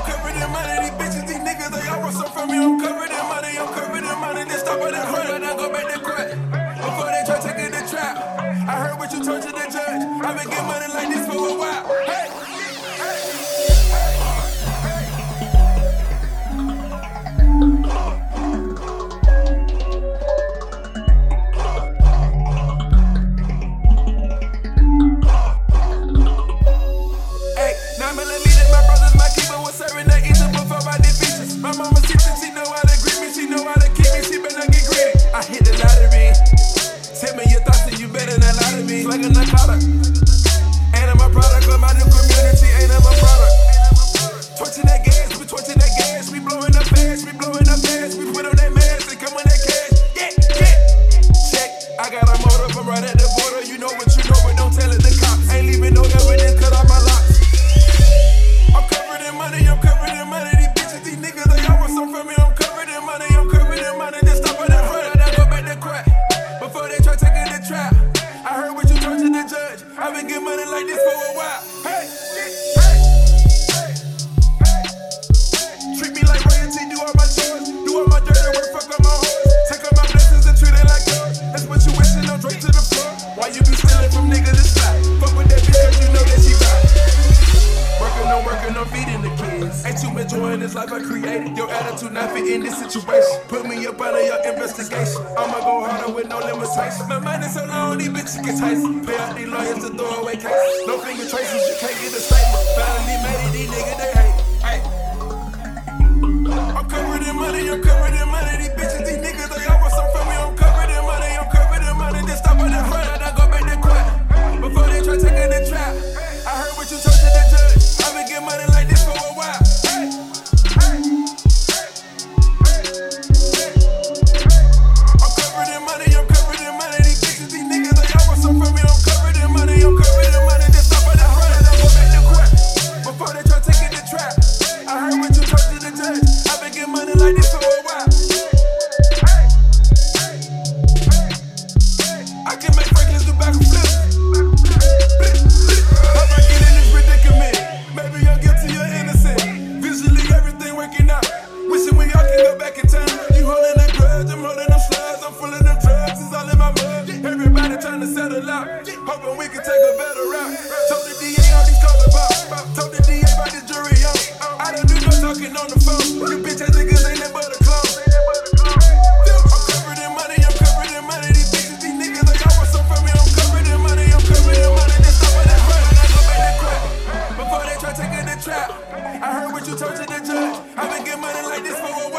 I'm covered in money. These bitches, these niggas, they all want some from me. I'm covered in money. I'm covered in money. They stop at that. like a narcotic. attitude, not fit in this situation. Put me up under your investigation. I'ma go harder with no limitations. My mind is so long, these bitches get taste. Pay out these lawyers to throw away cases. No finger traces, you can't get a statement. Finally made it, these niggas they hate. Hey. I'm covered in money, I'm covered in money, these bitches, they. and we can take a better route. Told the DA all these calls about. Told the DA about the jury out. I don't do no talking on the phone. You bitch ass niggas ain't that but a clone. I'm covered money, I'm covered money. These bitches, these niggas, they all want some from me. I'm covered money, I'm covered money. They stop with that run. Before they try taking the trap, I heard what you told to the judge. I've been getting money like this for a